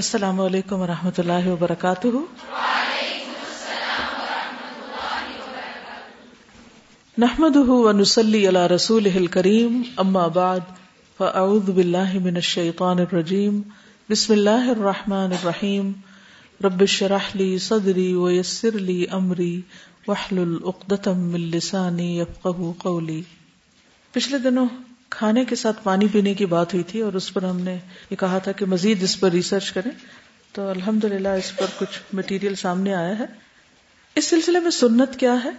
السلام علیکم و رحمۃ اللہ وبرکاتہ۔ نحمد ونسلی علی رسول کریم اما بعد، فاعوذ باللہ من الشیطان الرجیم، بسم اللہ الرحمن الرحیم۔ رب شرح لی صدری ویسر لی امری وحلل اقدتم من لسانی یفقہ قولی۔ پچھلے دنوں کھانے کے ساتھ پانی پینے کی بات ہوئی تھی اور اس پر ہم نے یہ کہا تھا کہ مزید اس پر ریسرچ کریں۔ تو الحمد للہ اس پر کچھ مٹیریل سامنے آیا ہے۔ اس سلسلے میں سنت کیا ہے؟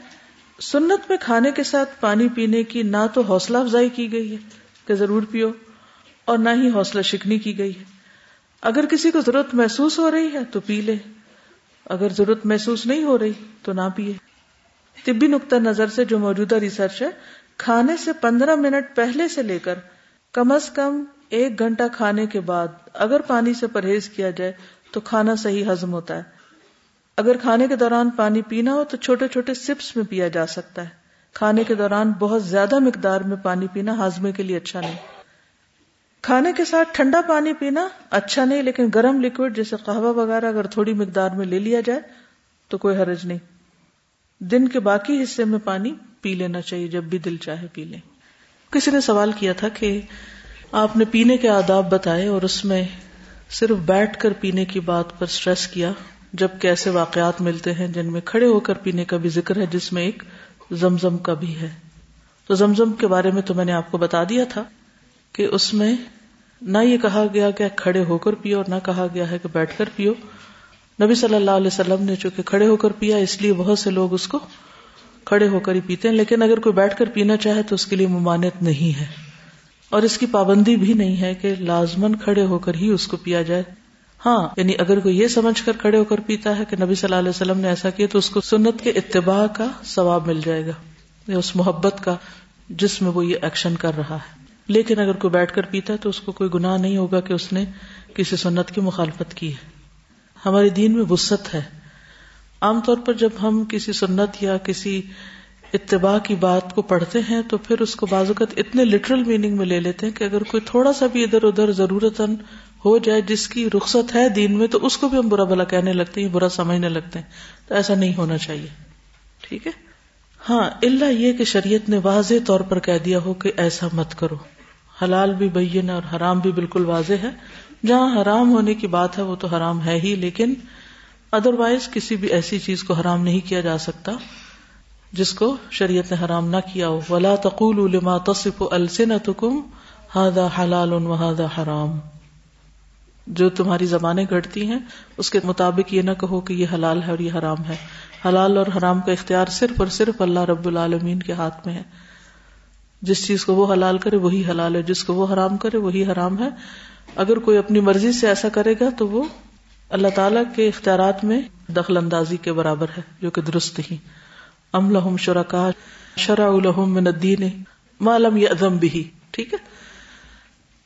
سنت میں کھانے کے ساتھ پانی پینے کی نہ تو حوصلہ افزائی کی گئی ہے کہ ضرور پیو اور نہ ہی حوصلہ شکنی کی گئی ہے۔ اگر کسی کو ضرورت محسوس ہو رہی ہے تو پی لے۔ اگر ضرورت محسوس نہیں ہو رہی تو نہ پیے۔ طبی نقطۂ نظر سے جو موجودہ ریسرچ ہے کھانے سے پندرہ منٹ پہلے سے لے کر کم از کم ایک گھنٹہ کھانے کے بعد اگر پانی سے پرہیز کیا جائے تو کھانا صحیح ہضم ہوتا ہے۔ اگر کھانے کے دوران پانی پینا ہو تو چھوٹے چھوٹے سپس میں پیا جا سکتا ہے۔ کھانے کے دوران بہت زیادہ مقدار میں پانی پینا ہاضمے کے لیے اچھا نہیں۔ کھانے کے ساتھ ٹھنڈا پانی پینا اچھا نہیں، لیکن گرم لکوڈ جیسے قہوہ وغیرہ اگر تھوڑی مقدار میں لے لیا جائے تو کوئی حرج نہیں۔ دن کے باقی حصے میں پانی پی لینا چاہیے، جب بھی دل چاہے پی لیں۔ کسی نے سوال کیا تھا کہ آپ نے پینے کے آداب بتائے اور اس میں صرف بیٹھ کر پینے کی بات پر سٹریس کیا، جب ایسے واقعات ملتے ہیں جن میں کھڑے ہو کر پینے کا بھی ذکر ہے، جس میں ایک زمزم کا بھی ہے۔ تو زمزم کے بارے میں تو میں نے آپ کو بتا دیا تھا کہ اس میں نہ یہ کہا گیا کہ کھڑے ہو کر پیو اور نہ کہا گیا ہے کہ بیٹھ کر پیو۔ نبی صلی اللہ علیہ وسلم نے چونکہ کھڑے ہو کر پیا، اس لیے بہت سے لوگ اس کو کھڑے ہو کر ہی پیتے ہیں، لیکن اگر کوئی بیٹھ کر پینا چاہے تو اس کے لیے ممانعت نہیں ہے۔ اور اس کی پابندی بھی نہیں ہے کہ لازمن کھڑے ہو کر ہی اس کو پیا جائے۔ ہاں یعنی اگر کوئی یہ سمجھ کر کھڑے ہو کر پیتا ہے کہ نبی صلی اللہ علیہ وسلم نے ایسا کیا تو اس کو سنت کے اتباع کا ثواب مل جائے گا، یا اس محبت کا جس میں وہ یہ ایکشن کر رہا ہے۔ لیکن اگر کوئی بیٹھ کر پیتا ہے تو اس کو کوئی گناہ نہیں ہوگا کہ اس نے کسی سنت کی مخالفت کی ہے۔ ہمارے دین میں وسط ہے۔ عام طور پر جب ہم کسی سنت یا کسی اتباع کی بات کو پڑھتے ہیں تو پھر اس کو بازوقت اتنے لٹرل میننگ میں لے لیتے ہیں کہ اگر کوئی تھوڑا سا بھی ادھر ادھر ضرورت ہو جائے جس کی رخصت ہے دین میں تو اس کو بھی ہم برا بلا کہنے لگتے ہیں برا سمجھنے لگتے ہیں۔ تو ایسا نہیں ہونا چاہیے۔ ٹھیک ہے؟ ہاں اللہ یہ کہ شریعت نے واضح طور پر کہہ دیا ہو کہ ایسا مت کرو۔ حلال بھی بین اور حرام بھی بالکل واضح ہے۔ جہاں حرام ہونے کی بات ہے وہ تو حرام ہے ہی، لیکن ادر وائز کسی بھی ایسی چیز کو حرام نہیں کیا جا سکتا جس کو شریعت نے حرام نہ کیا ہو۔ ولا تقول لما تصف السنتكم هذا حلال وهذا حرام۔ جو تمہاری زبانیں گھڑتی ہیں، اس کے مطابق یہ نہ کہو کہ یہ حلال ہے اور یہ حرام ہے۔ حلال اور حرام کا اختیار صرف اور صرف اللہ رب العالمین کے ہاتھ میں ہے۔ جس چیز کو وہ حلال کرے، وہی حلال ہے۔ جس کو وہ حرام کرے، وہی حرام ہے۔ اگر کوئی اپنی مرضی سے ایسا کرے گا، تو وہ اللہ تعالیٰ کے اختیارات میں دخل اندازی کے برابر ہے، جو کہ درست ہی ام لہم شرکا شرع لہم من الدین ما لم یعظم بھی ٹھیک ہے؟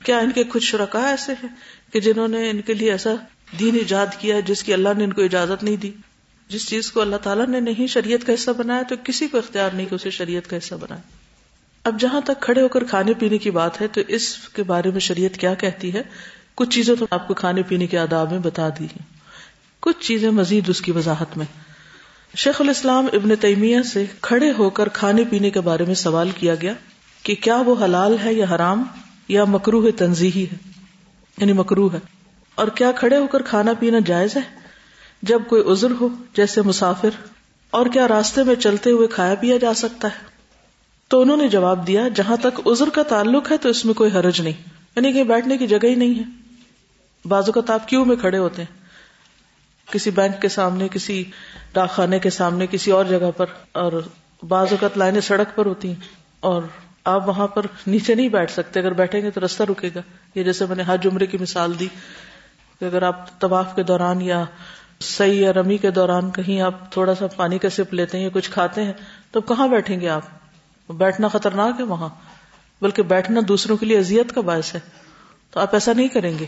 کیا ان کے کچھ شرکا ایسے ہیں کہ جنہوں نے ان کے لیے ایسا دین ایجاد کیا جس کی اللہ نے ان کو اجازت نہیں دی؟ جس چیز کو اللہ تعالیٰ نے نہیں شریعت کا حصہ بنایا تو کسی کو اختیار نہیں کہ اسے شریعت کا حصہ بنائے۔ اب جہاں تک کھڑے ہو کر کھانے پینے کی بات ہے تو اس کے بارے میں شریعت کیا کہتی ہے؟ کچھ چیزیں تو آپ کو کھانے پینے کے آداب میں بتا دی کچھ چیزیں مزید اس کی وضاحت میں۔ شیخ الاسلام ابن تیمیہ سے کھڑے ہو کر کھانے پینے کے بارے میں سوال کیا گیا کہ کیا وہ حلال ہے یا حرام یا مکرو ہے تنظیحی ہے؟ یعنی مکرو ہے۔ اور کیا کھڑے ہو کر کھانا پینا جائز ہے؟ جب کوئی عذر ہو، جیسے مسافر، اور کیا راستے میں چلتے ہوئے کھایا پیا جا سکتا ہے؟ تو انہوں نے جواب دیا، جہاں تک عذر کا تعلق ہے تو اس میں کوئی حرج نہیں یعنی کہ بیٹھنے کی جگہ ہی نہیں ہے۔ بازو کا آپ کیوں میں کھڑے ہوتے ہیں؟ کسی بینک کے سامنے، کسی ڈاک خانے کے سامنے، کسی اور جگہ پر، اور بعض اوقات لائنیں سڑک پر ہوتی ہیں، اور آپ وہاں پر نیچے نہیں بیٹھ سکتے۔ اگر بیٹھیں گے تو رستہ رکے گا۔ یہ جیسے میں نے حج عمرے کی مثال دی کہ اگر آپ طواف کے دوران یا سی یا رمی کے دوران کہیں آپ تھوڑا سا پانی کا سپ لیتے ہیں یا کچھ کھاتے ہیں، تو کہاں بیٹھیں گے آپ؟ بیٹھنا خطرناک ہے وہاں، بلکہ بیٹھنا دوسروں کے لیے اذیت کا باعث ہے۔ تو آپ ایسا نہیں کریں گے۔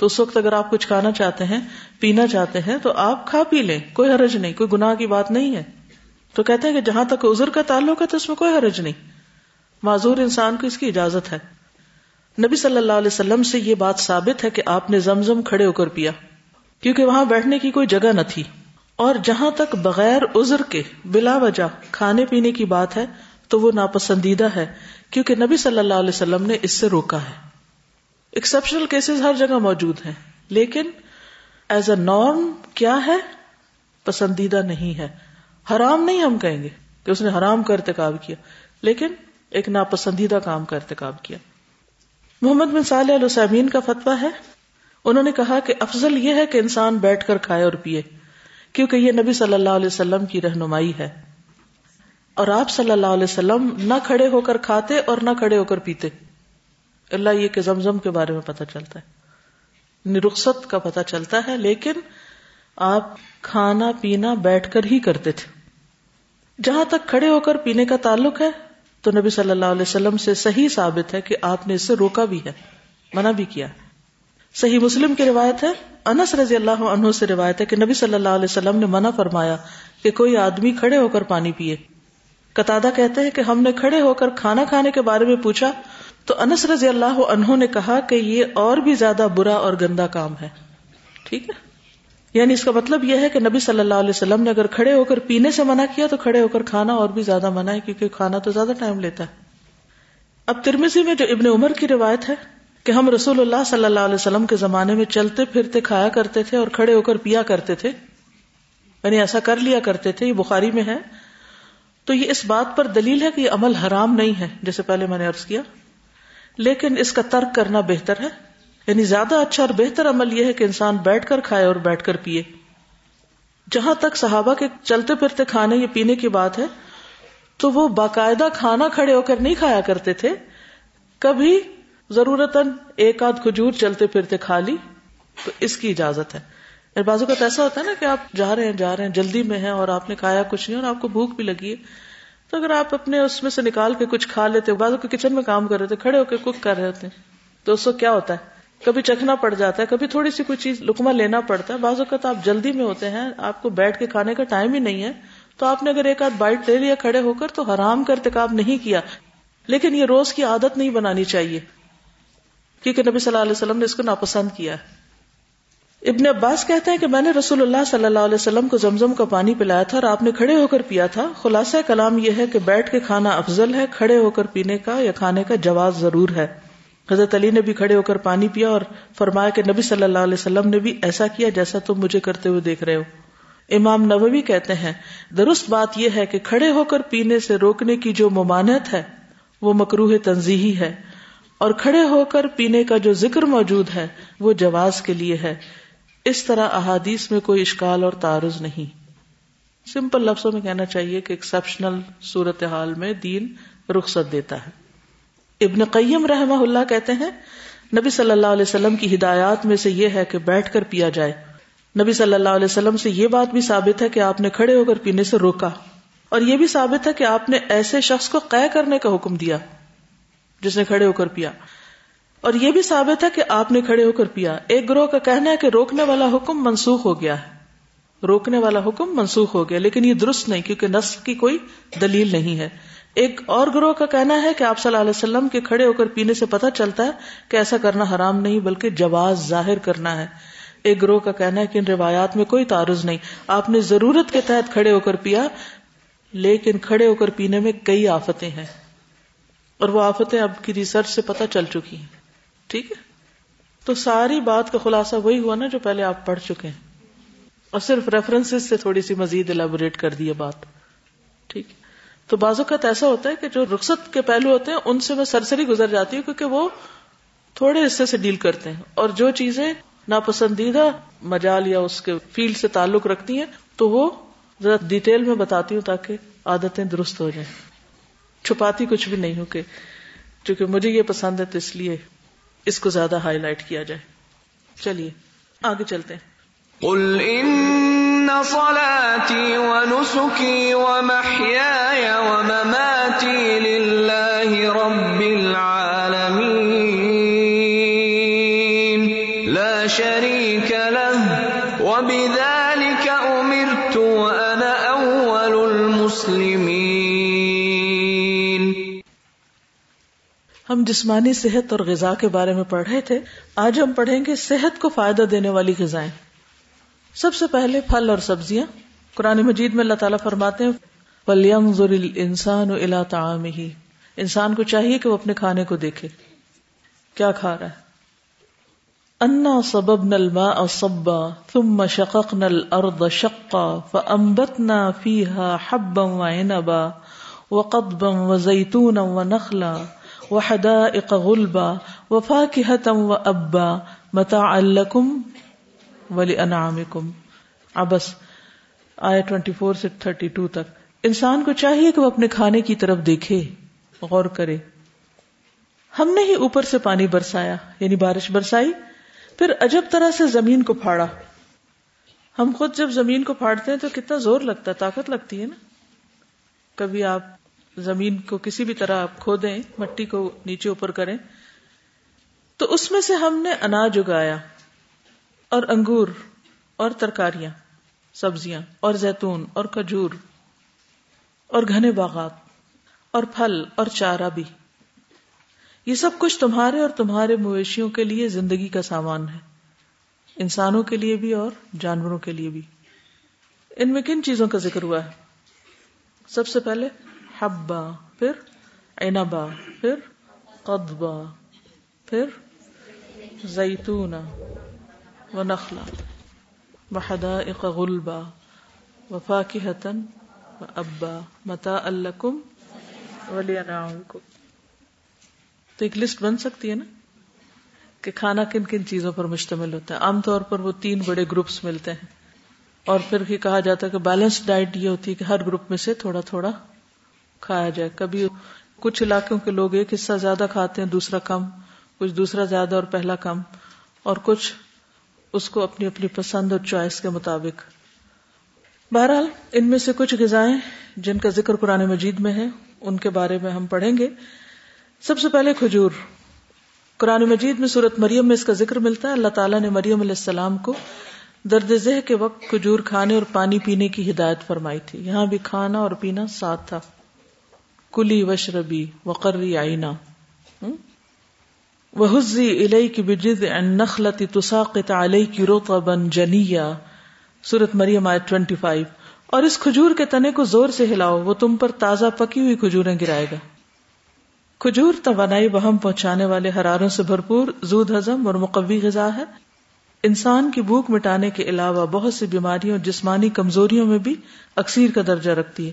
تو اس وقت اگر آپ کچھ کھانا چاہتے ہیں، پینا چاہتے ہیں، تو آپ کھا پی لیں، کوئی حرج نہیں، کوئی گناہ کی بات نہیں ہے۔ تو کہتے ہیں کہ جہاں تک عذر کا تعلق ہے تو اس میں کوئی حرج نہیں۔ معذور انسان کو اس کی اجازت ہے۔ نبی صلی اللہ علیہ وسلم سے یہ بات ثابت ہے کہ آپ نے زمزم کھڑے ہو کر پیا، کیونکہ وہاں بیٹھنے کی کوئی جگہ نہ تھی۔ اور جہاں تک بغیر عذر کے، بلا وجہ کھانے پینے کی بات ہے، تو وہ ناپسندیدہ ہے، کیونکہ نبی صلی اللہ علیہ وسلم نے اس سے روکا ہے۔ ایکسپشنل کیسز ہر جگہ موجود ہیں۔ لیکن ایز اے نارم کیا ہے؟ پسندیدہ نہیں ہے۔ حرام نہیں ہم کہیں گے کہ اس نے حرام کا ارتکاب کیا، لیکن ایک ناپسندیدہ کام کا ارتکاب کیا۔ محمد بن صالح علیہ کا فتویٰ ہے۔ انہوں نے کہا کہ افضل یہ ہے کہ انسان بیٹھ کر کھائے اور پیے، کیونکہ یہ نبی صلی اللہ علیہ وسلم کی رہنمائی ہے۔ اور آپ صلی اللہ علیہ وسلم نہ کھڑے ہو کر کھاتے اور نہ کھڑے ہو کر پیتے۔ اللہ یہ کہ زمزم کے بارے میں پتہ چلتا ہے۔ یعنی رخصت کا پتہ چلتا ہے، لیکن آپ کھانا پینا بیٹھ کر ہی کرتے تھے۔ جہاں تک کھڑے ہو کر پینے کا تعلق ہے، تو نبی صلی اللہ علیہ وسلم سے صحیح ثابت ہے کہ آپ نے اس سے روکا بھی ہے، منع بھی کیا۔ صحیح مسلم کی روایت ہے، انس رضی اللہ عنہ سے روایت ہے کہ نبی صلی اللہ علیہ وسلم نے منع فرمایا کہ کوئی آدمی کھڑے ہو کر پانی پیے۔ قطع کہتے ہیں کہ ہم نے کھڑے ہو کر کھانا کھانے کے بارے میں پوچھا تو انس رضی اللہ عنہ نے کہا کہ یہ اور بھی زیادہ برا اور گندا کام ہے۔ ٹھیک ہے؟ یعنی اس کا مطلب یہ ہے کہ نبی صلی اللہ علیہ وسلم نے اگر کھڑے ہو کر پینے سے منع کیا تو کھڑے ہو کر کھانا اور بھی زیادہ منع ہے کیونکہ کھانا تو زیادہ ٹائم لیتا ہے۔ اب ترمیزی میں جو ابن عمر کی روایت ہے کہ ہم رسول اللہ صلی اللہ علیہ وسلم کے زمانے میں چلتے پھرتے کھایا کرتے تھے اور کھڑے ہو کر پیا کرتے تھے یعنی ایسا کر لیا کرتے تھے، یہ بخاری میں ہے۔ تو یہ اس بات پر دلیل ہے کہ یہ عمل حرام نہیں ہے، جیسے پہلے میں نے ارض کیا۔ لیکن اس کا ترک کرنا بہتر ہے۔ یعنی زیادہ اچھا اور بہتر عمل یہ ہے کہ انسان بیٹھ کر کھائے اور بیٹھ کر پیے۔ جہاں تک صحابہ کے چلتے پھرتے کھانے یا پینے کی بات ہے، تو وہ باقاعدہ کھانا کھڑے ہو کر نہیں کھایا کرتے تھے۔ کبھی ضرورت ایک آدھ کھجور چلتے پھرتے کھا لی، تو اس کی اجازت ہے۔ بازو کا ایسا ہوتا ہے نا کہ آپ جا رہے ہیں، جا رہے ہیں، جلدی میں ہیں اور آپ نے کھایا کچھ نہیں اور آپ کو بھوک بھی لگی ہے۔ تو اگر آپ اپنے اس میں سے نکال کے کچھ کھا لیتے بازو کے کچن میں کام کر رہے تھے، کھڑے ہو کے کک کر رہے ہوتے تو اس کو کیا ہوتا ہے؟ کبھی چکھنا پڑ جاتا ہے، کبھی تھوڑی سی کوئی چیز لکما لینا پڑتا ہے۔ بعض اوقات آپ جلدی میں ہوتے ہیں، آپ کو بیٹھ کے کھانے کا ٹائم ہی نہیں ہے۔ تو آپ نے اگر ایک آدھ بائٹ لے لیا کھڑے ہو کر، تو حرام کا ارتکاب نہیں کیا۔ لیکن یہ روز کی عادت نہیں بنانی چاہیے۔ کیونکہ نبی صلی اللہ علیہ وسلم نے اس کو ناپسند کیا ہے۔ ابن عباس کہتے ہیں کہ میں نے رسول اللہ صلی اللہ علیہ وسلم کو زمزم کا پانی پلایا تھا اور آپ نے کھڑے ہو کر پیا تھا۔ خلاصہ کلام یہ ہے کہ بیٹھ کے کھانا افضل ہے، کھڑے ہو کر پینے کا یا کھانے کا جواز ضرور ہے۔ حضرت علی نے بھی کھڑے ہو کر پانی پیا اور فرمایا کہ نبی صلی اللہ علیہ وسلم نے بھی ایسا کیا جیسا تم مجھے کرتے ہوئے دیکھ رہے ہو۔ امام نووی کہتے ہیں، درست بات یہ ہے کہ کھڑے ہو کر پینے سے روکنے کی جو ممانعت ہے، وہ مکروح تنظیحی ہے۔ اور کھڑے ہو کر پینے کا جو ذکر موجود ہے، وہ جواز کے لیے ہے۔ اس طرح احادیث میں کوئی اشکال اور تعارض نہیں۔ سمپل لفظوں میں کہنا چاہیے کہ ایکسپشنل صورت حال میں دین رخصت دیتا ہے۔ ابن قیم رحمہ اللہ کہتے ہیں، نبی صلی اللہ علیہ وسلم کی ہدایات میں سے یہ ہے کہ بیٹھ کر پیا جائے۔ نبی صلی اللہ علیہ وسلم سے یہ بات بھی ثابت ہے کہ آپ نے کھڑے ہو کر پینے سے روکا۔ اور یہ بھی ثابت ہے کہ آپ نے ایسے شخص کو قے کرنے کا حکم دیا، جس نے کھڑے ہو کر پیا۔ اور یہ بھی ثابت ہے کہ آپ نے کھڑے ہو کر پیا۔ ایک گروہ کا کہنا ہے کہ روکنے والا حکم منسوخ ہو گیا ہے۔ روکنے والا حکم منسوخ ہو گیا، لیکن یہ درست نہیں، کیونکہ نسل کی کوئی دلیل نہیں ہے۔ ایک اور گروہ کا کہنا ہے کہ آپ صلی اللہ علیہ وسلم کے کھڑے ہو کر پینے سے پتہ چلتا ہے کہ ایسا کرنا حرام نہیں، بلکہ جواز ظاہر کرنا ہے۔ ایک گروہ کا کہنا ہے کہ ان روایات میں کوئی تعارض نہیں۔ آپ نے ضرورت کے تحت کھڑے ہو کر پیا، لیکن کھڑے ہو کر پینے میں کئی آفتیں ہیں۔ اور وہ آفتیں اب کی ریسرچ سے پتہ چل چکی ہیں۔ ٹھیک ہے؟ تو ساری بات کا خلاصہ وہی ہوا نا جو پہلے آپ پڑھ چکے ہیں۔ اور صرف ریفرنس سے تھوڑی سی مزید الیبوریٹ کر دی بات۔ ٹھیک ہے؟ تو بعض اوقات ایسا ہوتا ہے کہ جو رخصت کے پہلو ہوتے ہیں، ان سے میں سرسری گزر جاتی ہوں کیونکہ وہ تھوڑے حصے سے ڈیل کرتے ہیں۔ اور جو چیزیں ناپسندیدہ مجال یا اس کے فیلڈ سے تعلق رکھتی ہیں، تو وہ ذرا ڈیٹیل میں بتاتی ہوں تاکہ عادتیں درست ہو جائیں۔ چھپاتی کچھ بھی نہیں ہو کہ چونکہ مجھے یہ پسند ہے تو اس لیے اس کو زیادہ ہائی لائٹ کیا جائے۔ چلیے، آگے چلتے ہیں۔ قل ان صلاتي ونسكي ومحياي ومماتي لله رب العالمين۔ لا شريك ہم جسمانی صحت اور غذا کے بارے میں پڑھ رہے تھے، آج ہم پڑھیں گے صحت کو فائدہ دینے والی غذائیں۔ سب سے پہلے پھل اور سبزیاں۔ قرآن مجید میں اللہ تعالیٰ فرماتے ہیں پلیم ضر انسان الا تعام ہی انسان کو چاہیے کہ وہ اپنے کھانے کو دیکھے۔ کیا کھا رہا ہے؟ انا سبب نل ما صبا ثم شققنا الارض شقا فانبتنا فيها حبا وعنبا وقضبا وزيتونا ونخلا وحدائق غلبا وفاكهة وابا متاعا لكم ولانعامكم عبس آیا 24 سے 32 تک۔ انسان کو چاہیے کہ وہ اپنے کھانے کی طرف دیکھے، غور کرے۔ ہم نے ہی اوپر سے پانی برسایا یعنی بارش برسائی، پھر عجب طرح سے زمین کو پھاڑا۔ ہم خود جب زمین کو پھاڑتے ہیں تو کتنا زور لگتا ہے، طاقت لگتی ہے نا۔ کبھی آپ زمین کو کسی بھی طرح آپ کھو دیں، مٹی کو نیچے اوپر کریں۔ تو اس میں سے ہم نے اناج اگایا اور انگور اور ترکاریاں، سبزیاں اور زیتون اور کھجور اور گھنے باغات اور پھل اور چارہ بھی۔ یہ سب کچھ تمہارے اور تمہارے مویشیوں کے لیے زندگی کا سامان ہے۔ انسانوں کے لیے بھی اور جانوروں کے لیے بھی۔ ان میں کن چیزوں کا ذکر ہوا ہے؟ سب سے پہلے حبا، پھر اینبا پھر قدبا پھر زیتون و نخلا وحدائق غلبا وفاکہتن و ابا متا الکم ولی تو ایک لسٹ بن سکتی ہے نا؟ کہ کھانا کن کن چیزوں پر مشتمل ہوتا ہے۔ عام طور پر وہ تین بڑے گروپس ملتے ہیں۔ اور پھر یہ کہا جاتا ہے کہ بیلنس ڈائٹ یہ ہوتی ہے کہ ہر گروپ میں سے تھوڑا تھوڑا کھایا جائے۔ کبھی کچھ علاقوں کے لوگ ایک حصہ زیادہ کھاتے ہیں، دوسرا کم، کچھ دوسرا زیادہ اور پہلا کم، اور کچھ اس کو اپنی اپنی پسند اور چوائس کے مطابق۔ بہرحال، ان میں سے کچھ غذائیں جن کا ذکر قرآن مجید میں ہے، ان کے بارے میں ہم پڑھیں گے۔ سب سے پہلے کھجور۔ قرآن مجید میں صورت مریم میں اس کا ذکر ملتا ہے۔ اللہ تعالیٰ نے مریم علیہ السلام کو درد ذہ کے وقت کھجور کھانے اور پانی پینے کی ہدایت فرمائی تھی۔ یہاں بھی کھانا اور پینا ساتھ تھا۔ کلی وشربی وقرری آئینہ وحزی الئی کی بجد نخلتی تساقت علیہ کی روتا بن جنیا۔ سورت مریم آئے ٹوینٹی فائیو اور اس کھجور کے تنے کو زور سے ہلاؤ، وہ تم پر تازہ پکی ہوئی کھجوریں گرائے گا۔ کھجور توانائی بہم پہنچانے والے حراروں سے بھرپور، زود ہزم اور مقوی غذا ہے۔ انسان کی بھوک مٹانے کے علاوہ بہت سی بیماریوں اور جسمانی کمزوریوں میں بھی اکثیر کا درجہ رکھتی ہے۔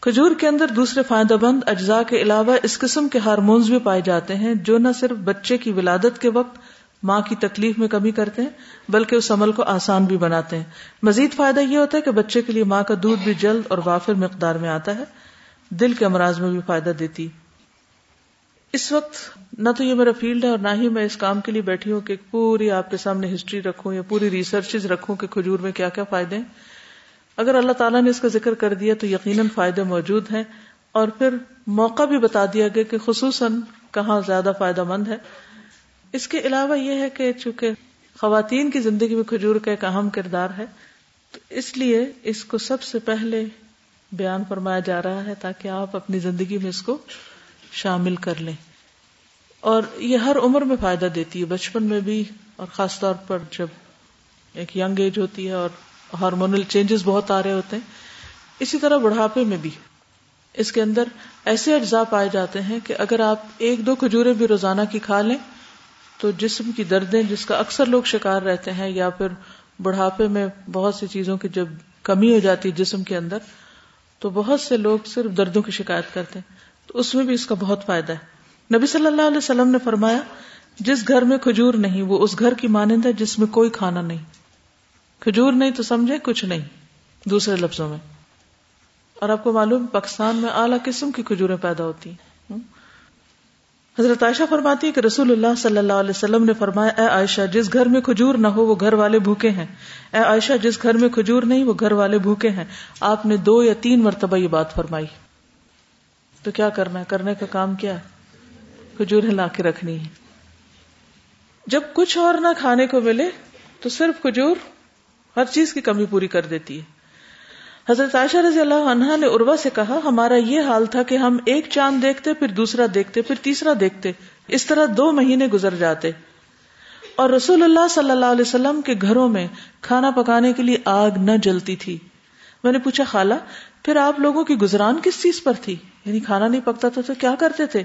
کھجور کے اندر دوسرے فائدہ بند اجزاء کے علاوہ اس قسم کے ہارمونز بھی پائے جاتے ہیں جو نہ صرف بچے کی ولادت کے وقت ماں کی تکلیف میں کمی کرتے ہیں، بلکہ اس عمل کو آسان بھی بناتے ہیں۔ مزید فائدہ یہ ہوتا ہے کہ بچے کے لیے ماں کا دودھ بھی جلد اور وافر مقدار میں آتا ہے، دل کے امراض میں بھی فائدہ دیتی۔ اس وقت نہ تو یہ میرا فیلڈ ہے اور نہ ہی میں اس کام کے لیے بیٹھی ہوں کہ پوری آپ کے سامنے ہسٹری رکھوں یا پوری ریسرچ رکھوں کہ کھجور میں کیا کیا فائدے ہیں۔ اگر اللہ تعالیٰ نے اس کا ذکر کر دیا تو یقیناً فائدے موجود ہیں اور پھر موقع بھی بتا دیا گیا کہ خصوصاً کہاں زیادہ فائدہ مند ہے۔ اس کے علاوہ یہ ہے کہ چونکہ خواتین کی زندگی میں کھجور کا ایک اہم کردار ہے، تو اس لیے اس کو سب سے پہلے بیان فرمایا جا رہا ہے تاکہ آپ اپنی زندگی میں اس کو شامل کر لیں۔ اور یہ ہر عمر میں فائدہ دیتی ہے، بچپن میں بھی اور خاص طور پر جب ایک ینگ ایج ہوتی ہے اور ہارمونل چینجز بہت آ رہے ہوتے ہیں۔ اسی طرح بڑھاپے میں بھی۔ اس کے اندر ایسے اجزاء پائے جاتے ہیں کہ اگر آپ ایک دو کھجورے بھی روزانہ کی کھا لیں، تو جسم کی دردیں جس کا اکثر لوگ شکار رہتے ہیں، یا پھر بڑھاپے میں بہت سی چیزوں کی جب کمی ہو جاتی ہے جسم کے اندر، تو بہت سے لوگ صرف دردوں کی شکایت کرتے ہیں۔ تو اس میں بھی اس کا بہت فائدہ ہے۔ نبی صلی اللہ علیہ وسلم نے فرمایا، جس گھر میں کھجور نہیں، وہ اس گھر کی مانند ہے جس میں کوئی کھانا نہیں۔ کھجور نہیں تو سمجھے کچھ نہیں دوسرے لفظوں میں۔ اور آپ کو معلوم پاکستان میں اعلیٰ قسم کی کھجوریں پیدا ہوتی ہیں۔ حضرت عائشہ فرماتی ہے کہ رسول اللہ صلی اللہ علیہ وسلم نے فرمایا، اے عائشہ، جس گھر میں کھجور نہ ہو وہ گھر والے بھوکے ہیں۔ اے عائشہ، جس گھر میں کھجور نہیں وہ گھر والے بھوکے ہیں۔ آپ نے دو یا تین مرتبہ یہ بات فرمائی۔ تو کیا کرنا ہے؟ کرنے کا کام کیا ہے؟ لا کے رکھنی ہے۔ جب کچھ اور نہ کھانے کو ملے تو صرف کھجور ہر چیز کی کمی پوری کر دیتی ہے۔ حضرت عائشہ رضی اللہ عنہا نے عروا سے کہا، ہمارا یہ حال تھا کہ ہم ایک چاند دیکھتے، پھر دوسرا دیکھتے، پھر تیسرا دیکھتے، اس طرح دو مہینے گزر جاتے۔ اور رسول اللہ صلی اللہ علیہ وسلم کے گھروں میں کھانا پکانے کے لیے آگ نہ جلتی تھی۔ میں نے پوچھا، خالہ، پھر آپ لوگوں کی گزران کس چیز پر تھی؟ یعنی کھانا نہیں پکتا تھا تو کیا کرتے تھے؟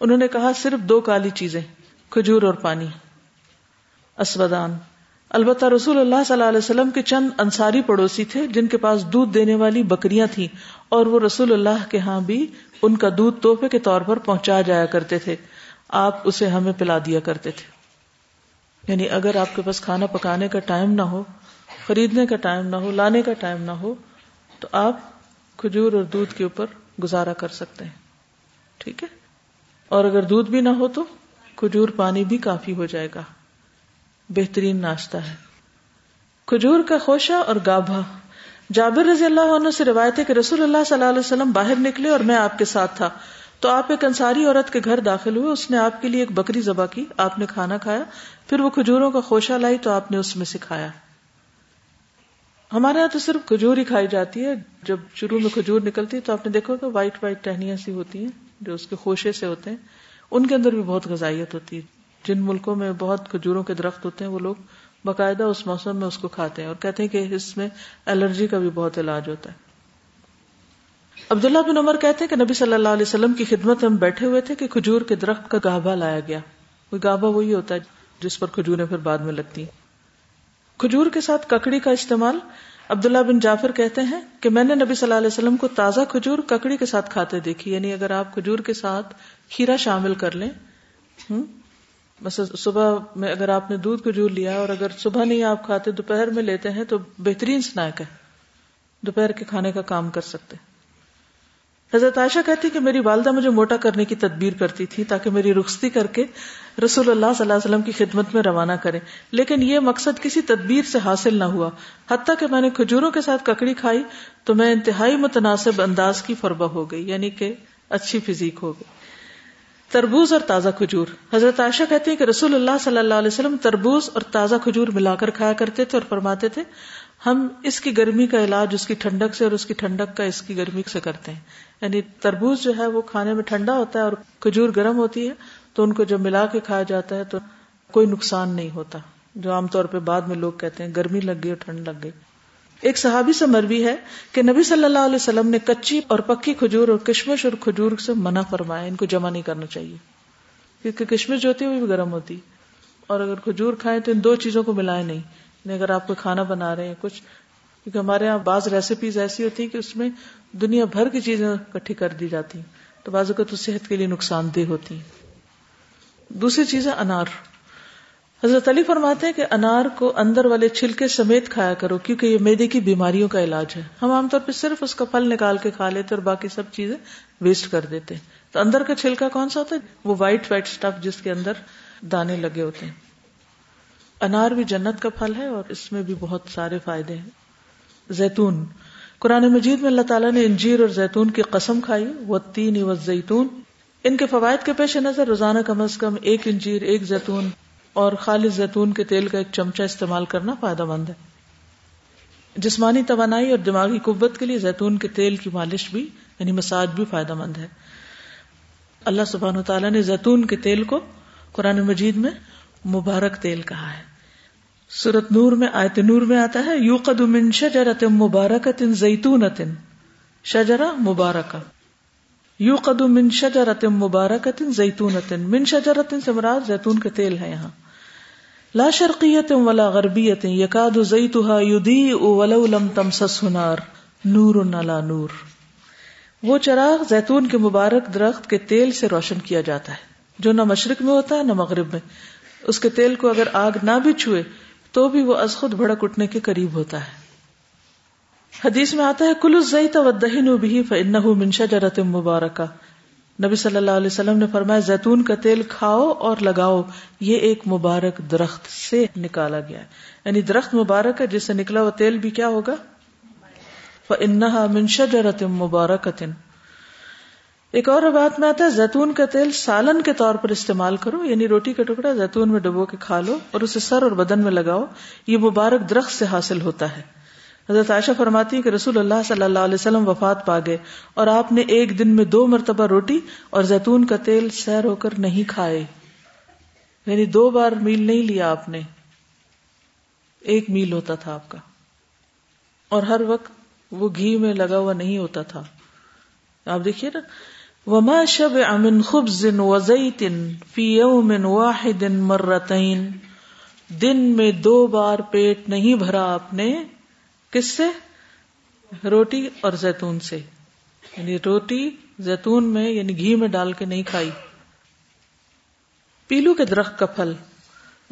انہوں نے کہا، صرف دو کالی چیزیں، کھجور اور پانی۔ اسودان۔ البتہ رسول اللہ صلی اللہ علیہ وسلم کے چند انصاری پڑوسی تھے جن کے پاس دودھ دینے والی بکریاں تھیں اور وہ رسول اللہ کے ہاں بھی ان کا دودھ توحفے کے طور پر پہنچا جایا کرتے تھے۔ آپ اسے ہمیں پلا دیا کرتے تھے۔ یعنی اگر آپ کے پاس کھانا پکانے کا ٹائم نہ ہو، خریدنے کا ٹائم نہ ہو، لانے کا ٹائم نہ ہو، تو آپ کھجور اور دودھ کے اوپر گزارا کر سکتے ہیں۔ ٹھیک ہے؟ اور اگر دودھ بھی نہ ہو تو کھجور پانی بھی کافی ہو جائے گا۔ بہترین ناشتہ ہے۔ کھجور کا خوشہ اور گابھا۔ جابر رضی اللہ عنہ سے روایت ہے کہ رسول اللہ صلی اللہ علیہ وسلم باہر نکلے اور میں آپ کے ساتھ تھا۔ تو آپ ایک انصاری عورت کے گھر داخل ہوئے۔ اس نے آپ کے لیے ایک بکری ذبح کی۔ آپ نے کھانا کھایا۔ پھر وہ کھجوروں کا خوشہ لائی تو آپ نے اس میں سکھایا ہمارے یہاں تو صرف کھجور ہی کھائی جاتی ہے۔ جب شروع میں کھجور نکلتی ہے تو آپ نے دیکھو کہ وائٹ وائٹ ٹہنیاں سی ہوتی ہیں جو اس کے خوشے سے ہوتے ہیں۔ ان کے اندر بھی بہت غذائیت ہوتی ہے۔ جن ملکوں میں بہت کھجوروں کے درخت ہوتے ہیں، وہ لوگ باقاعدہ اس موسم میں اس کو کھاتے ہیں اور کہتے ہیں کہ اس میں الرجی کا بھی بہت علاج ہوتا ہے۔ عبداللہ بن عمر کہتے ہیں کہ نبی صلی اللہ علیہ وسلم کی خدمت ہم بیٹھے ہوئے تھے کہ کھجور کے درخت کا گابا لایا گیا۔ وہ گابا وہی ہوتا ہے جس پر کھجوریں پھر بعد میں لگتی ہیں۔ کھجور کے ساتھ ککڑی کا استعمال عبداللہ بن جعفر کہتے ہیں کہ میں نے نبی صلی اللہ علیہ وسلم کو تازہ کھجور ککڑی کے ساتھ کھاتے دیکھی یعنی اگر آپ کھجور کے ساتھ کھیرا شامل کر لیں بس صبح میں اگر آپ نے دودھ کھجور لیا اور اگر صبح نہیں آپ کھاتے، دوپہر میں لیتے ہیں تو بہترین سنیک ہے۔ دوپہر کے کھانے کا کام کر سکتے۔ حضرت عائشہ کہتی کہ میری والدہ مجھے موٹا کرنے کی تدبیر کرتی تھی تاکہ میری رخصتی کر کے رسول اللہ صلی اللہ علیہ وسلم کی خدمت میں روانہ کرے۔ لیکن یہ مقصد کسی تدبیر سے حاصل نہ ہوا۔ حتیٰ کہ میں نے کھجوروں کے ساتھ ککڑی کھائی تو میں انتہائی متناسب انداز کی فربہ ہو گئی یعنی کہ اچھی فزیک ہو گئی۔ تربوز اور تازہ کھجور۔ حضرت عائشہ کہتی ہیں کہ رسول اللہ صلی اللہ علیہ وسلم تربوز اور تازہ کھجور ملا کر کھایا کرتے تھے اور فرماتے تھے، ہم اس کی گرمی کا علاج اس کی ٹھنڈک سے اور اس کی ٹھنڈک کا اس کی گرمی سے کرتے ہیں۔ یعنی تربوز جو ہے وہ کھانے میں ٹھنڈا ہوتا ہے اور کھجور گرم ہوتی ہے، تو ان کو جب ملا کے کھایا جاتا ہے تو کوئی نقصان نہیں ہوتا، جو عام طور پہ بعد میں لوگ کہتے ہیں گرمی لگ گئی اور ٹھنڈ لگ گئی۔ ایک صحابی سے مروی ہے کہ نبی صلی اللہ علیہ وسلم نے کچی اور پکی کھجور اور کشمش اور کھجور سے منع فرمایا، ان کو جمع نہیں کرنا چاہیے۔ کیونکہ کشمش جو ہوتی ہے وہ بھی گرم ہوتی۔ اور اگر کھجور کھائیں تو ان دو چیزوں کو ملائے نہیں۔ یعنی اگر آپ کو کھانا بنا رہے ہیں، کچھ۔ کیونکہ ہمارے یہاں بعض ریسیپیز ایسی ہوتی ہیں کہ اس میں دنیا بھر کی چیزیں اکٹھی کر دی جاتی۔ ہیں تو بعض اوقات صحت کے لیے نقصان دہ ہوتی۔ ہیں دوسری چیز ہے انار۔ حضرت علی فرماتے ہیں کہ انار کو اندر والے چھلکے سمیت کھایا کرو، کیونکہ یہ میدے کی بیماریوں کا علاج ہے۔ ہم عام طور پہ صرف اس کا پھل نکال کے کھا لیتے اور باقی سب چیزیں ویسٹ کر دیتے تو اندر کا چھلکا کون سا ہوتا ہے؟ وہ وائٹ وائٹ اسٹف جس کے اندر دانے لگے ہوتے ہیں۔ انار بھی جنت کا پھل ہے اور اس میں بھی بہت سارے فائدے ہیں۔ زیتون۔ قرآن مجید میں اللہ تعالیٰ نے انجیر اور زیتون کی قسم کھائی وہ تین و زیتون ان کے فوائد کے پیش نظر روزانہ کم از کم ایک انجیر، ایک زیتون۔ اور خالص زیتون کے تیل کا ایک چمچہ استعمال کرنا فائدہ مند ہے۔ جسمانی توانائی اور دماغی قوت کے لیے زیتون کے تیل کی مالش بھی یعنی مساج بھی فائدہ مند ہے۔ اللہ سبحان و تعالیٰ نے زیتون کے تیل کو قرآن مجید میں مبارک تیل کہا ہے۔ سورت نور میں، آیت نور میں آتا ہے یو من شجرت مبارکت زیتونت شجرا مبارک یو من شجرت مبارکت زیتونت من شجرت سے مراد زیتون کے تیل ہے یہاں۔ لا شرقیت ولا غربیت یکاد زیتها یضیء ولو لم تمسس نار، نور نلا نور۔ وہ چراغ زیتون کے مبارک درخت کے تیل سے روشن کیا جاتا ہے، جو نہ مشرق میں ہوتا ہے نہ مغرب میں۔ اس کے تیل کو اگر آگ نہ بھی چھوئے، تو بھی وہ از خود بھڑک اٹھنے کے قریب ہوتا ہے۔ حدیث میں آتا ہے کل و دہن بھی منشا جرت مبارکہ۔ نبی صلی اللہ علیہ وسلم نے فرمایا، زیتون کا تیل کھاؤ اور لگاؤ، یہ ایک مبارک درخت سے نکالا گیا ہے۔ یعنی درخت مبارک ہے، جس سے نکلا وہ تیل بھی کیا ہوگا؟ انہا منشا جرت مبارکن ایک اور بات میں آتا ہے، زیتون کا تیل سالن کے طور پر استعمال کرو یعنی روٹی کا ٹکڑا زیتون میں ڈبو کے کھا لو اور اسے سر اور بدن میں لگاؤ، یہ مبارک درخت سے حاصل ہوتا ہے۔ حضرت عائشہ فرماتی کہ رسول اللہ صلی اللہ علیہ وسلم وفات پا گئے اور آپ نے ایک دن میں دو مرتبہ روٹی اور زیتون کا تیل سیر ہو کر نہیں کھائے۔ یعنی دو بار میل نہیں لیا آپ نے۔ ایک میل ہوتا تھا آپ کا۔ اور ہر وقت وہ گھی میں لگا ہوا نہیں ہوتا تھا۔ آپ دیکھیے نا۔ وما شب امن خبز وزیتن فی یوم واحد مرتین دن میں دو بار پیٹ نہیں بھرا آپ نے۔ کس سے؟ روٹی اور زیتون سے۔ یعنی روٹی زیتون میں یعنی گھی میں ڈال کے نہیں کھائی۔ پیلو کے درخت کا پھل۔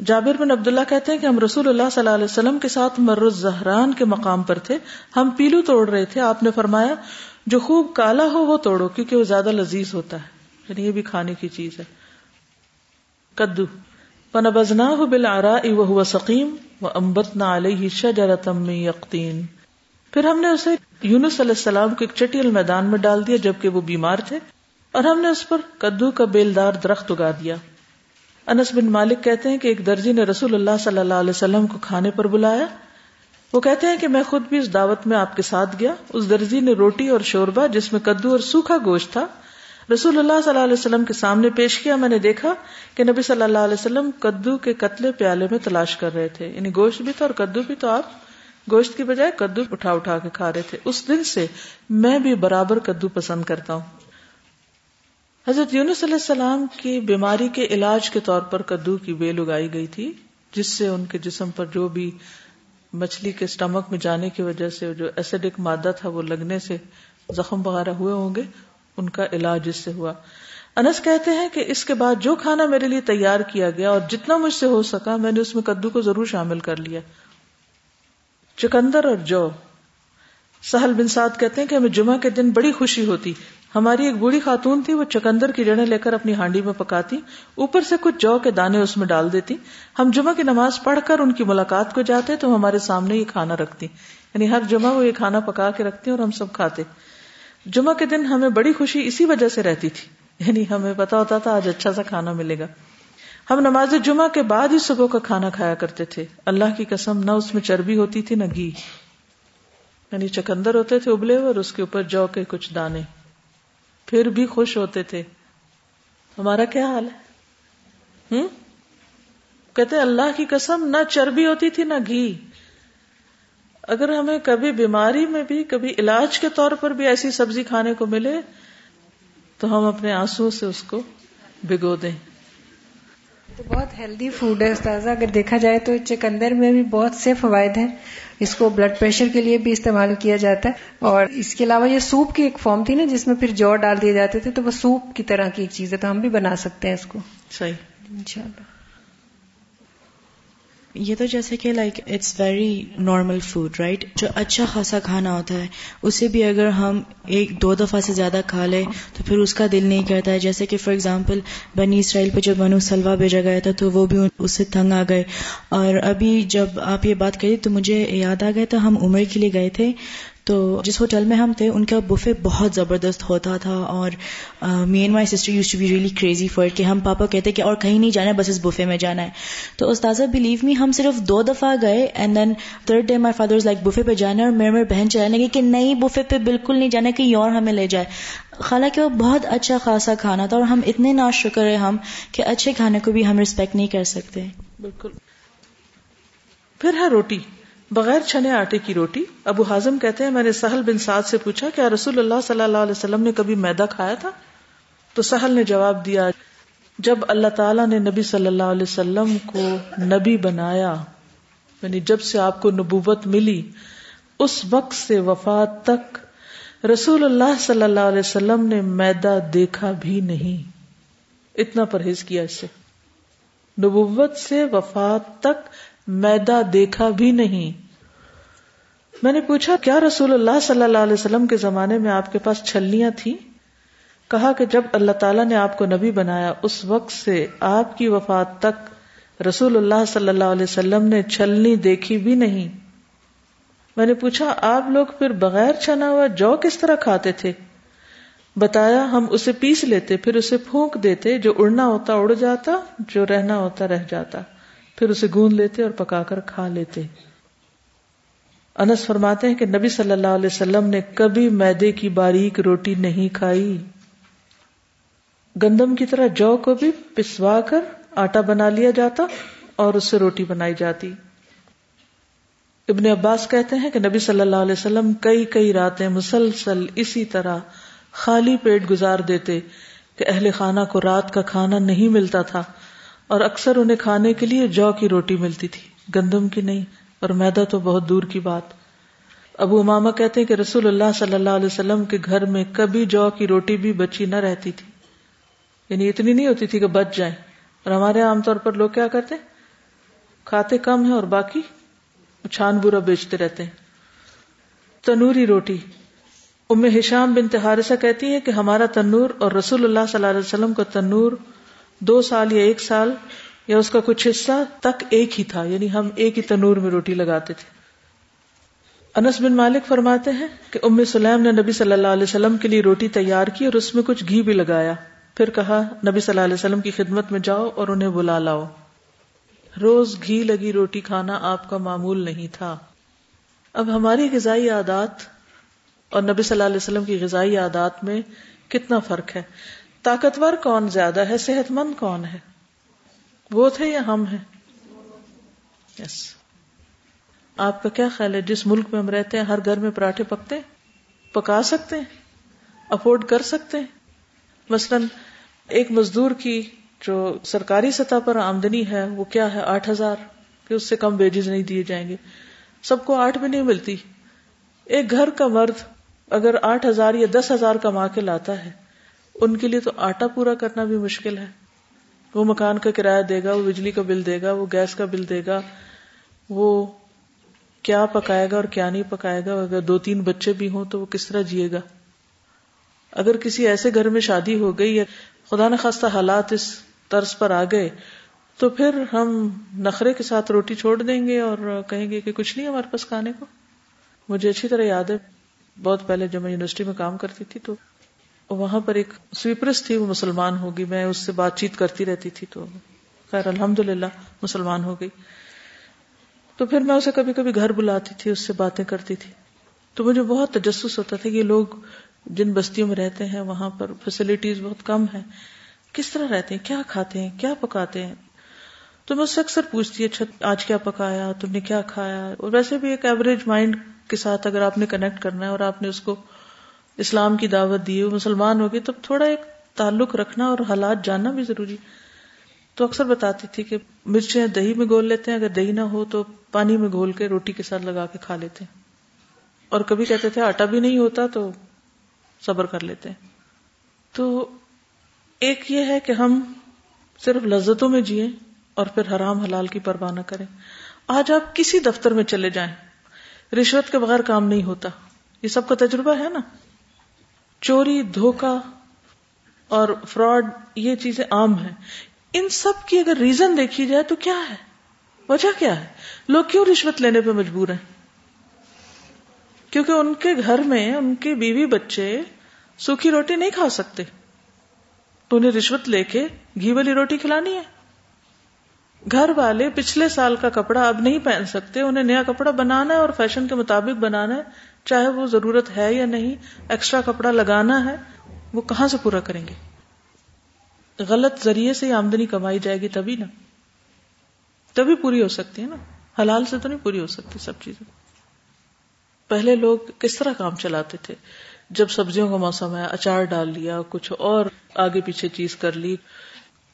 جابر بن عبداللہ کہتے ہیں کہ ہم رسول اللہ صلی اللہ علیہ وسلم کے ساتھ مرز زہران کے مقام پر تھے۔ ہم پیلو توڑ رہے تھے۔ آپ نے فرمایا، جو خوب کالا ہو وہ توڑو، کیونکہ وہ زیادہ لذیذ ہوتا ہے۔ یعنی یہ بھی کھانے کی چیز ہے۔ کدو۔ پن بزنا بل آرا وہ سکیم و امبت نہ علیہ شجرتم یقین پھر ہم نے اسے یونس علیہ السلام کو ایک چٹیل میدان میں ڈال دیا جبکہ وہ بیمار تھے۔ اور ہم نے اس پر کدو کا بیلدار درخت اگا دیا۔ انس بن مالک کہتے ہیں کہ ایک درجی نے رسول اللہ صلی اللہ علیہ وسلم کو کھانے پر بلایا۔ وہ کہتے ہیں کہ میں خود بھی اس دعوت میں آپ کے ساتھ گیا۔ اس درجی نے روٹی اور شوربہ جس میں کدو اور سوکھا گوشت تھا رسول اللہ صلی اللہ علیہ وسلم کے سامنے پیش کیا، میں نے دیکھا کہ نبی صلی اللہ علیہ وسلم کدو کے قتلے پیالے میں تلاش کر رہے تھے۔ یعنی گوشت بھی تھا اور کدو بھی تو آپ گوشت کی بجائے کدو اٹھا اٹھا کے کھا رہے تھے۔ اس دن سے میں بھی برابر کدو پسند کرتا ہوں۔ حضرت یونس علیہ السلام کی بیماری کے علاج کے طور پر کدو کی بیل اگائی گئی تھی، جس سے ان کے جسم پر جو بھی مچھلی کے اسٹمک میں جانے کی وجہ سے جو ایسیڈک مادہ تھا وہ لگنے سے زخم وغیرہ ہوئے ہوں گے۔ ان کا علاج اس سے ہوا۔ انس کہتے ہیں کہ اس کے بعد جو کھانا میرے لیے تیار کیا گیا اور جتنا مجھ سے ہو سکا، میں نے اس میں کدو کو ضرور شامل کر لیا۔ چکندر اور جو۔ سہل بن سعد کہتے ہیں کہ ہمیں جمعہ کے دن بڑی خوشی ہوتی۔ ہماری ایک بوڑھی خاتون تھی، وہ چکندر کی جڑیں لے کر اپنی ہانڈی میں پکاتی۔ اوپر سے کچھ جو کے دانے اس میں ڈال دیتی۔ ہم جمعہ کی نماز پڑھ کر ان کی ملاقات کو جاتے تو ہمارے سامنے یہ کھانا رکھتی۔ یعنی ہر جمعہ وہ یہ کھانا پکا کے رکھتی اور ہم سب کھاتے۔ جمعہ کے دن ہمیں بڑی خوشی اسی وجہ سے رہتی تھی۔ یعنی ہمیں پتا ہوتا تھا آج اچھا سا کھانا ملے گا۔ ہم نماز جمعہ کے بعد ہی صبح کا کھانا کھایا کرتے تھے۔ اللہ کی قسم، نہ اس میں چربی ہوتی تھی، نہ گھی۔ یعنی چکندر ہوتے تھے ابلے اور اس کے اوپر جو کے کچھ دانے۔ پھر بھی خوش ہوتے تھے۔ ہمارا کیا حال ہے؟ ہوں کہتے اللہ کی قسم، نہ چربی ہوتی تھی، نہ گھی۔ اگر ہمیں کبھی بیماری میں بھی کبھی علاج کے طور پر بھی ایسی سبزی کھانے کو ملے تو ہم اپنے آنسو سے اس کو بھگو دیں۔ تو بہت ہیلدی فوڈ ہے استاذہ۔ اگر دیکھا جائے تو چکندر میں بھی بہت سے فوائد ہیں۔ اس کو بلڈ پریشر کے لیے بھی استعمال کیا جاتا ہے۔ اور اس کے علاوہ یہ سوپ کی ایک فارم تھی نا جس میں پھر جو ڈال دیے جاتے تھے تو وہ سوپ کی طرح کی ایک چیز ہے تو ہم بھی بنا سکتے ہیں اس کو۔ صحیح۔ انشاءاللہ۔ یہ تو جیسے کہ like it's very normal food right جو اچھا خاصا کھانا ہوتا ہے، اسے بھی اگر ہم ایک دو دفعہ سے زیادہ کھا لیں، تو پھر اس کا دل نہیں کرتا ہے۔ جیسے کہ فار ایگزامپل بنی اسرائیل پہ جب بنو سلوا بھیجا گیا تھا، تو وہ بھی اس سے تنگ آ گئے۔ اور ابھی جب آپ یہ بات کری، تو مجھے یاد آ گیا تھا، ہم عمر کے لیے گئے تھے۔ تو جس ہوٹل میں ہم تھے، ان کا بفے بہت زبردست ہوتا تھا اور me and my sister used to be really crazy for کہ ہم پاپا کہتے کہ اور کہیں نہیں جانا ہے، بس اس بفے میں جانا ہے۔ تو استاذہ بلیو می ہم صرف دو دفعہ گئے and then third day my father like buffet پہ جانا ہے اور میرے میرے بہن چلانے لگی کہ نہیں بفے پہ بالکل نہیں جانا، کہیں اور ہمیں لے جائے۔ حالانکہ وہ بہت اچھا خاصا کھانا تھا اور ہم اتنے نا شکر ہے ہم کہ اچھے کھانے کو بھی ہم ریسپیکٹ نہیں کر سکتے۔ بالکل۔ پھر ہے روٹی۔ بغیر چھنے آٹے کی روٹی، ابو ہاضم کہتے ہیں، میں نے سہل بن سعد سے پوچھا، کیا رسول اللہ صلی اللہ علیہ وسلم نے کبھی میدا کھایا تھا؟ تو سہل نے جواب دیا، جب اللہ تعالیٰ نے نبی صلی اللہ علیہ وسلم کو نبی بنایا یعنی جب سے آپ کو نبوت ملی، اس وقت سے وفات تک رسول اللہ صلی اللہ علیہ وسلم نے میدا دیکھا بھی نہیں۔ اتنا پرہیز کیا اس سے۔ نبوت سے وفات تک میدا دیکھا بھی نہیں۔ میں نے پوچھا، کیا رسول اللہ صلی اللہ علیہ وسلم کے زمانے میں آپ کے پاس چھلیاں تھیں؟ کہا کہ جب اللہ تعالیٰ نے آپ کو نبی بنایا، اس وقت سے آپ کی وفات تک رسول اللہ صلی اللہ علیہ وسلم نے چھلنی دیکھی بھی نہیں۔ میں نے پوچھا، آپ لوگ پھر بغیر چھنا ہوا جو کس طرح کھاتے تھے؟ بتایا، ہم اسے پیس لیتے، پھر اسے پھونک دیتے، جو اڑنا ہوتا اڑ جاتا، جو رہنا ہوتا رہ جاتا۔ پھر اسے گوند لیتے اور پکا کر کھا لیتے۔ انس فرماتے ہیں کہ نبی صلی اللہ علیہ وسلم نے کبھی میدے کی باریک روٹی نہیں کھائی۔ گندم کی طرح جو کو بھی پسوا کر آٹا بنا لیا جاتا اور اس سے روٹی بنائی جاتی۔ ابن عباس کہتے ہیں کہ نبی صلی اللہ علیہ وسلم کئی کئی راتیں مسلسل اسی طرح خالی پیٹ گزار دیتے کہ اہل خانہ کو رات کا کھانا نہیں ملتا تھا۔ اور اکثر انہیں کھانے کے لیے جو کی روٹی ملتی تھی۔ گندم کی نہیں، اور میدا تو بہت دور کی بات۔ ابو اماما کہتے ہیں کہ رسول اللہ صلی اللہ علیہ وسلم کے گھر میں کبھی جو کی روٹی بھی بچی نہ رہتی تھی۔ یعنی اتنی نہیں ہوتی تھی کہ بچ جائیں۔ اور ہمارے عام طور پر لوگ کیا کرتے کھاتے کم ہیں اور باقی چھان برا بیچتے رہتے ہیں۔ تنوری روٹی۔ ام ہشام بن تہارسا کہتی ہے کہ ہمارا تنور اور رسول اللہ صلی اللہ علیہ وسلم کا تنور دو سال یا ایک سال یا اس کا کچھ حصہ تک ایک ہی تھا یعنی ہم ایک ہی تنور میں روٹی لگاتے تھے۔ انس بن مالک فرماتے ہیں کہ ام سلیم نے نبی صلی اللہ علیہ وسلم کے لیے روٹی تیار کی اور اس میں کچھ گھی بھی لگایا۔ پھر کہا، نبی صلی اللہ علیہ وسلم کی خدمت میں جاؤ اور انہیں بلا لاؤ۔ روز گھی لگی روٹی کھانا آپ کا معمول نہیں تھا۔ اب ہماری غذائی عادات اور نبی صلی اللہ علیہ وسلم کی غذائی عادات میں کتنا فرق ہے؟ طاقتور کون زیادہ ہے؟ صحت مند کون ہے؟ وہ تھے یا ہم ہیں؟ یس آپ کا کیا خیال ہے؟ جس ملک میں ہم رہتے ہیں، ہر گھر میں پراٹھے پکتے پکا سکتے ہیں؟ افورڈ کر سکتے ہیں؟ مثلاً ایک مزدور کی جو سرکاری سطح پر آمدنی ہے، وہ کیا ہے؟ آٹھ ہزار، کہ اس سے کم ویجز نہیں دیے جائیں گے۔ سب کو آٹھ بھی نہیں ملتی۔ ایک گھر کا مرد اگر آٹھ ہزار یا دس ہزار کما کے لاتا ہے ان کے لیے تو آٹا پورا کرنا بھی مشکل ہے۔ وہ مکان کا کرایہ دے گا، وہ بجلی کا بل دے گا، وہ گیس کا بل دے گا، وہ کیا پکائے گا اور کیا نہیں پکائے گا۔ اگر دو تین بچے بھی ہوں تو وہ کس طرح جیے گا۔ اگر کسی ایسے گھر میں شادی ہو گئی یا خدا نخواستہ حالات اس طرز پر آ گئے، تو پھر ہم نخرے کے ساتھ روٹی چھوڑ دیں گے اور کہیں گے کہ کچھ نہیں ہمارے پاس کھانے کو۔ مجھے اچھی طرح یاد ہے، بہت پہلے جب میں یونیورسٹی میں کام کرتی تھی تو وہاں پر ایک سویپرس تھی، وہ مسلمان ہوگی میں اس سے بات چیت کرتی رہتی تھی تو خیر الحمد للہ مسلمان ہو گئی۔ تو پھر میں اسے کبھی کبھی گھر بلاتی تھی، اس سے باتیں کرتی تھی۔ تو مجھے بہت تجسس ہوتا تھا کہ لوگ جن بستیوں میں رہتے ہیں، وہاں پر فیسلٹیز بہت کم ہے کس طرح رہتے ہیں؟ کیا کھاتے ہیں؟ کیا پکاتے ہیں؟ تو میں اس سے اکثر پوچھتی ہے اچھا، آج کیا پکایا؟ تم نے کیا کھایا؟ اور ویسے بھی ایک ایوریج مائنڈ کے ساتھ اگر آپ نے کنیکٹ کرنا ہے اور آپ نے اس کو اسلام کی دعوت دی مسلمان ہوگی تو تھوڑا ایک تعلق رکھنا اور حالات جاننا بھی ضروری۔ تو اکثر بتاتی تھی کہ مرچیں دہی میں گول لیتے ہیں، اگر دہی نہ ہو تو پانی میں گھول کے روٹی کے ساتھ لگا کے کھا لیتے ہیں۔ اور کبھی کہتے تھے، آٹا بھی نہیں ہوتا تو صبر کر لیتے ہیں۔ تو ایک یہ ہے کہ ہم صرف لذتوں میں جیے اور پھر حرام حلال کی پرواہ نہ کریں۔ آج آپ کسی دفتر میں چلے جائیں، رشوت کے بغیر کام نہیں ہوتا۔ یہ سب کا تجربہ ہے نا؟ چوری دھوکا اور فراڈ، یہ چیزیں عام ہیں۔ ان سب کی اگر ریزن دیکھی جائے تو کیا ہے؟ وجہ کیا ہے؟ لوگ کیوں رشوت لینے پہ مجبور ہیں؟ کیونکہ ان کے گھر میں ان کے بیوی بچے سوکھی روٹی نہیں کھا سکتے۔ تو انہیں رشوت لے کے گھی والی روٹی کھلانی ہے۔ گھر والے پچھلے سال کا کپڑا اب نہیں پہن سکتے، انہیں نیا کپڑا بنانا ہے اور فیشن کے مطابق بنانا ہے، چاہے وہ ضرورت ہے یا نہیں ایکسٹرا کپڑا لگانا ہے، وہ کہاں سے پورا کریں گے؟ غلط ذریعے سے آمدنی کمائی جائے گی تبھی نا۔ تبھی پوری ہو سکتی ہے نا۔ حلال سے تو نہیں پوری ہو سکتی سب چیزیں۔ پہلے لوگ کس طرح کام چلاتے تھے؟ جب سبزیوں کا موسم ہے اچار ڈال لیا، کچھ اور آگے پیچھے چیز کر لی۔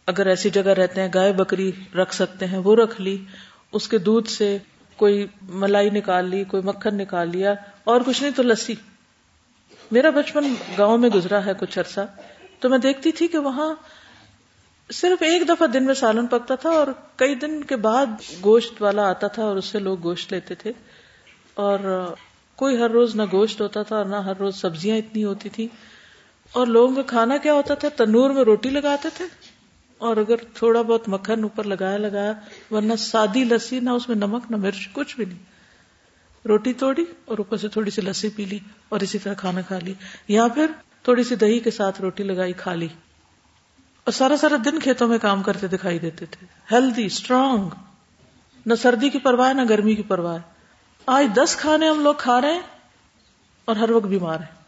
اگر ایسی جگہ رہتے ہیں، گائے بکری رکھ سکتے ہیں، وہ رکھ لی، اس کے دودھ سے کوئی ملائی نکال لی، کوئی مکھن نکال لیا، اور کچھ نہیں تو لسی۔ میرا بچپن گاؤں میں گزرا ہے کچھ عرصہ، تو میں دیکھتی تھی کہ وہاں صرف ایک دفعہ دن میں سالن پکتا تھا اور کئی دن کے بعد گوشت والا آتا تھا اور اس سے لوگ گوشت لیتے تھے۔ اور کوئی ہر روز نہ گوشت ہوتا تھا اور نہ ہر روز سبزیاں اتنی ہوتی تھی اور لوگوں کا کھانا کیا ہوتا تھا؟ تنور میں روٹی لگاتے تھے۔ اور اگر تھوڑا بہت مکھن اوپر لگایا لگایا، ورنہ سادی لسی، نہ اس میں نمک، نہ مرچ، کچھ بھی نہیں۔ روٹی توڑی اور اوپر سے تھوڑی سی لسی پی لی اور اسی طرح کھانا کھا لی، یا پھر تھوڑی سی دہی کے ساتھ روٹی لگائی، کھا لی۔ اور سارا سارا دن کھیتوں میں کام کرتے دکھائی دیتے تھے۔ ہیلدی اسٹرانگ نہ سردی کی پرواہ، نہ گرمی کی پرواہ۔ آج دس کھانے ہم لوگ کھا رہے ہیں اور ہر وقت بیمار ہیں۔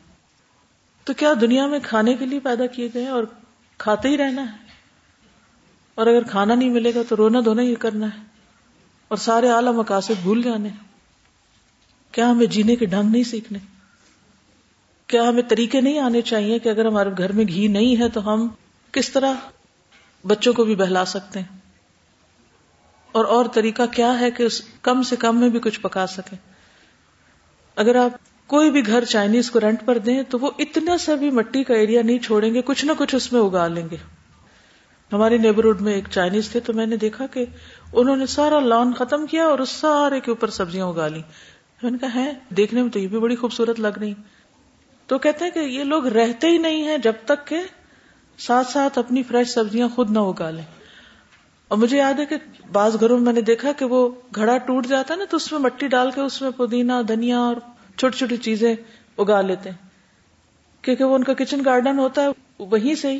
تو کیا دنیا میں کھانے کے لیے پیدا کیے گئے اور کھاتے ہی رہنا ہے؟ اور اگر کھانا نہیں ملے گا تو رونا دھونا ہی کرنا ہے اور سارے اعلی مقاصد بھول جانے کیا ہمیں جینے کے ڈھنگ نہیں سیکھنے؟ کیا ہمیں طریقے نہیں آنے چاہیے کہ اگر ہمارے گھر میں گھی نہیں ہے تو ہم کس طرح بچوں کو بھی بہلا سکتے ہیں؟ اور اور طریقہ کیا ہے کہ اس کم سے کم میں بھی کچھ پکا سکیں؟ اگر آپ کوئی بھی گھر چائنیز کو رینٹ پر دیں تو وہ اتنا سا بھی مٹی کا ایریا نہیں چھوڑیں گے، کچھ نہ کچھ اس میں اگا لیں گے۔ ہمارے نیبرہڈ میں ایک چائنیز تھے تو میں نے دیکھا کہ انہوں نے سارا لان ختم کیا اور اس سارے کے اوپر سبزیاں اگا لی میں نے کہا ہے دیکھنے میں تو یہ بھی بڑی خوبصورت لگ رہی تو کہتے ہیں کہ یہ لوگ رہتے ہی نہیں ہیں جب تک کہ ساتھ ساتھ اپنی فریش سبزیاں خود نہ اگا لیں۔ اور مجھے یاد ہے کہ بعض گھروں میں میں نے دیکھا کہ وہ گھڑا ٹوٹ جاتا ہے نا، تو اس میں مٹی ڈال کے اس میں پودینہ، دھنیا اور چھوٹی چھوٹی چیزیں اگا لیتے ہیں۔ کیونکہ وہ ان کا کچن گارڈن ہوتا ہے، وہیں سے ہی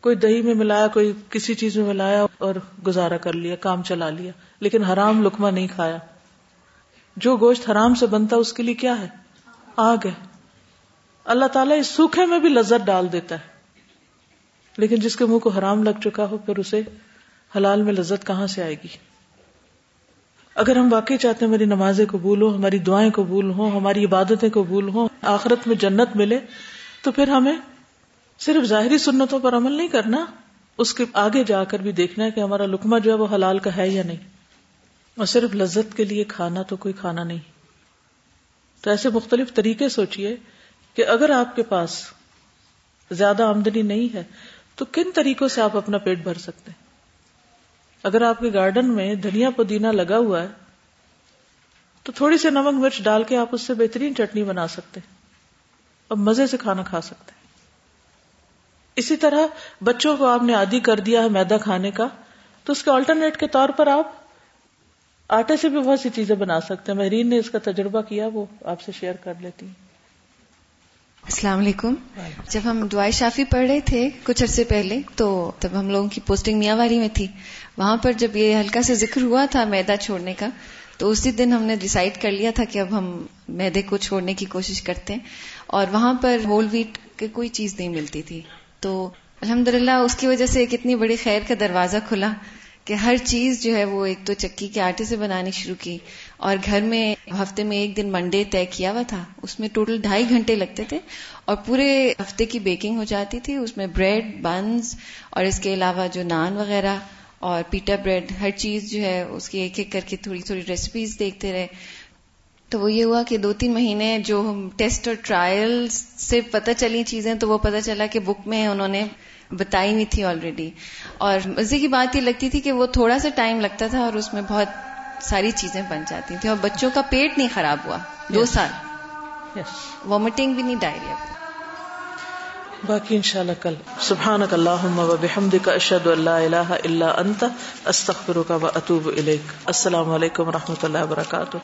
کوئی دہی میں ملایا، کوئی کسی چیز میں ملایا اور گزارا کر لیا، کام چلا لیا، لیکن حرام لکما نہیں کھایا۔ جو گوشت حرام سے بنتا، اس کے لیے کیا ہے؟ آگ ہے۔ اللہ تعالیٰ اس سوکھے میں بھی لذت ڈال دیتا ہے۔ لیکن جس کے منہ کو حرام لگ چکا ہو، پھر اسے حلال میں لذت کہاں سے آئے گی؟ اگر ہم واقعی چاہتے ہیں میری نمازیں قبول ہو ہماری دعائیں قبول ہوں، ہماری عبادتیں قبول ہوں، آخرت میں جنت ملے، تو پھر ہمیں صرف ظاہری سنتوں پر عمل نہیں کرنا، اس کے آگے جا کر بھی دیکھنا ہے کہ ہمارا لکما جو ہے وہ حلال کا ہے یا نہیں۔ اور صرف لذت کے لیے کھانا تو کوئی کھانا نہیں۔ تو ایسے مختلف طریقے سوچئے کہ اگر آپ کے پاس زیادہ آمدنی نہیں ہے، تو کن طریقوں سے آپ اپنا پیٹ بھر سکتے ہیں؟ اگر آپ کے گارڈن میں دھنیا پودینہ لگا ہوا ہے، تو تھوڑی سی نمک مرچ ڈال کے آپ اس سے بہترین چٹنی بنا سکتے اور مزے سے کھانا کھا سکتے اسی طرح بچوں کو آپ نے عادی کر دیا ہے میدا کھانے کا تو اس کے آلٹرنیٹ کے طور پر آپ آٹے سے بھی بہت سی چیزیں بنا سکتے ہیں۔ مہرین نے اس کا تجربہ کیا وہ آپ سے شیئر کر لیتی ہیں۔ السلام علیکم۔ جب ہم دعائیں شافی پڑھ رہے تھے کچھ عرصے پہلے تو تب ہم لوگوں کی پوسٹنگ میاں میں تھی۔ وہاں پر جب یہ ہلکا سے ذکر ہوا تھا میدا چھوڑنے کا تو اسی دن ہم نے ڈسائڈ کر لیا تھا کہ اب ہم میدے کو چھوڑنے کی کوشش کرتے ہیں۔ اور وہاں پر ہول ویٹ کی کوئی چیز نہیں ملتی تھی۔ تو الحمد اس کی وجہ سے ایک اتنی بڑی خیر کا دروازہ کھلا کہ ہر چیز جو ہے وہ ایک تو چکی کے آٹے سے بنانی شروع کی اور گھر میں ہفتے میں ایک دن منڈے طے کیا ہوا تھا، اس میں ٹوٹل ڈھائی گھنٹے لگتے تھے اور پورے ہفتے کی بیکنگ ہو جاتی تھی، اس میں بریڈ، بنز اور اس کے علاوہ جو نان وغیرہ اور پیٹا بریڈ، ہر چیز جو ہے اس کی ایک ایک کر کے تھوڑی تھوڑی ریسیپیز دیکھتے رہے۔ تو وہ یہ ہوا کہ دو تین مہینے جو ہم ٹیسٹ اور ٹرائل سے پتہ چلی چیزیں تو وہ پتہ چلا کہ بک میں انہوں نے بتائی ہوئی تھی آلریڈی اور مزے کی بات یہ لگتی تھی کہ وہ تھوڑا سا ٹائم لگتا تھا اور اس میں بہت ساری چیزیں بن جاتی تھیں اور بچوں کا پیٹ نہیں خراب ہوا۔ دو سال۔ وامٹنگ بھی نہیں ڈائریا باقی انشاءاللہ کل۔ سبحانک اللہم و بحمدک اشہد ان لا الہ الا انت استغفرک و اتوب الیک۔ السلام علیکم و رحمۃ اللہ وبرکاتہ